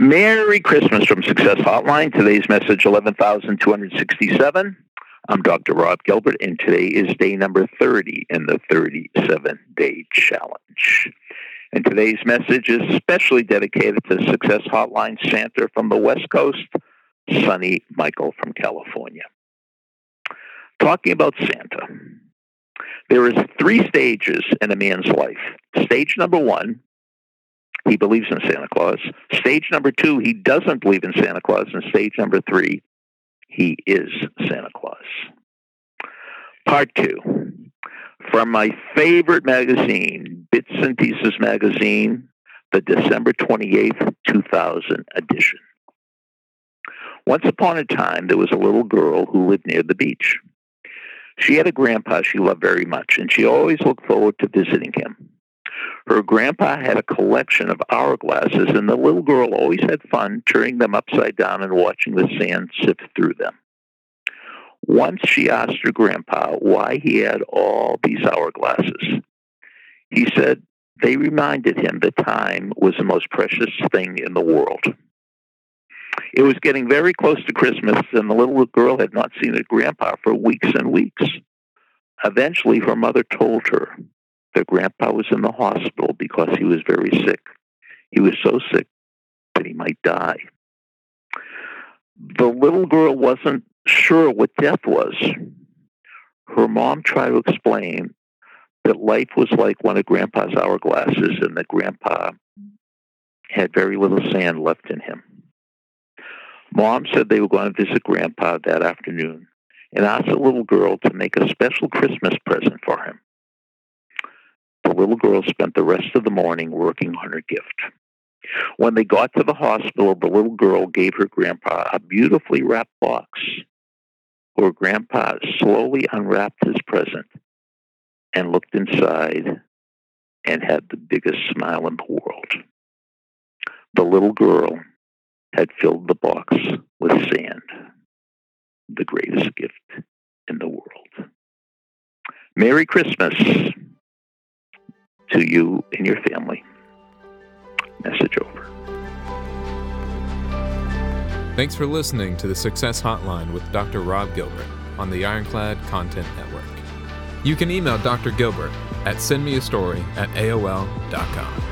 Merry Christmas from Success Hotline. Today's message 11,267. I'm Dr. Rob Gilbert, and today is day number 30 in the 37 day challenge. And today's message is specially dedicated to Success Hotline Santa from the West Coast, Sunny Michael from California. Talking about Santa. There is three stages in a man's life. Stage number one he believes in Santa Claus. Stage number two, he doesn't believe in Santa Claus. And stage number three, he is Santa Claus. Part two, from my favorite magazine, Bits and Pieces Magazine, the December 28th, 2000 edition. Once upon a time, there was a little girl who lived near the beach. She had a grandpa she loved very much, and she always looked forward to visiting him. Her grandpa had a collection of hourglasses, and the little girl always had fun turning them upside down and watching the sand sift through them. Once she asked her grandpa why he had all these hourglasses. He said they reminded him that time was the most precious thing in the world. It was getting very close to Christmas, and the little girl had not seen her grandpa for weeks and weeks. Eventually, her mother told her that grandpa was in the hospital because he was very sick. He was so sick that he might die. The little girl wasn't sure what death was. Her mom tried to explain that life was like one of grandpa's hourglasses and that grandpa had very little sand left in him. Mom said they were going to visit grandpa that afternoon and asked the little girl to make a special Christmas present for him little girl spent the rest of the morning working on her gift. When they got to the hospital, the little girl gave her grandpa a beautifully wrapped box. Her grandpa slowly unwrapped his present and looked inside and had the biggest smile in the world. The little girl had filled the box with sand, the greatest gift in the world. Merry Christmas to you and your family. Message over. Thanks for listening to the Success Hotline with Dr. Rob Gilbert on the Ironclad Content Network. You can email Dr. Gilbert at sendmeastory at AOL.com.